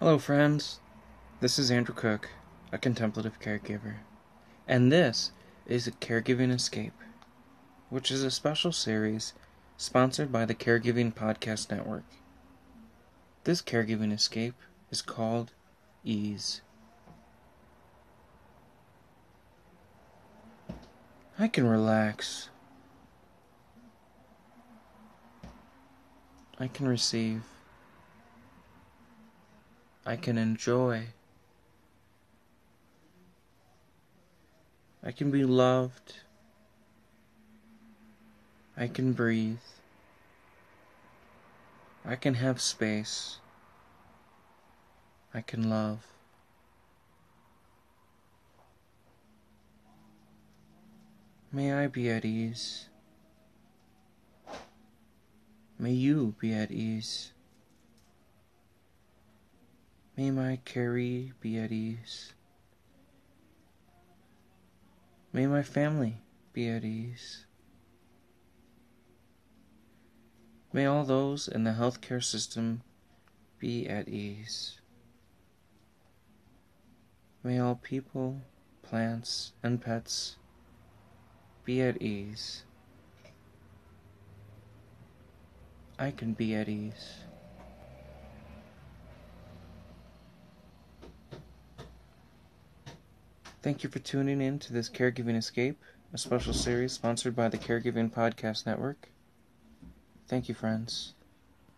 Hello, friends. This is Andrew Cook, a contemplative caregiver, and this is a Caregiving Escape, which is a special series sponsored by the Caregiving Podcast Network. This Caregiving Escape is called Ease. I can relax. I can receive. I can enjoy. I can be loved. I can breathe. I can have space. I can love. May I be at ease. May you be at ease. May my caree be at ease. May my family be at ease. May all those in the healthcare system be at ease. May all people, plants, and pets be at ease. I can be at ease. Thank you for tuning in to this Caregiving Escape, a special series sponsored by the Caregiving Podcast Network. Thank you, friends.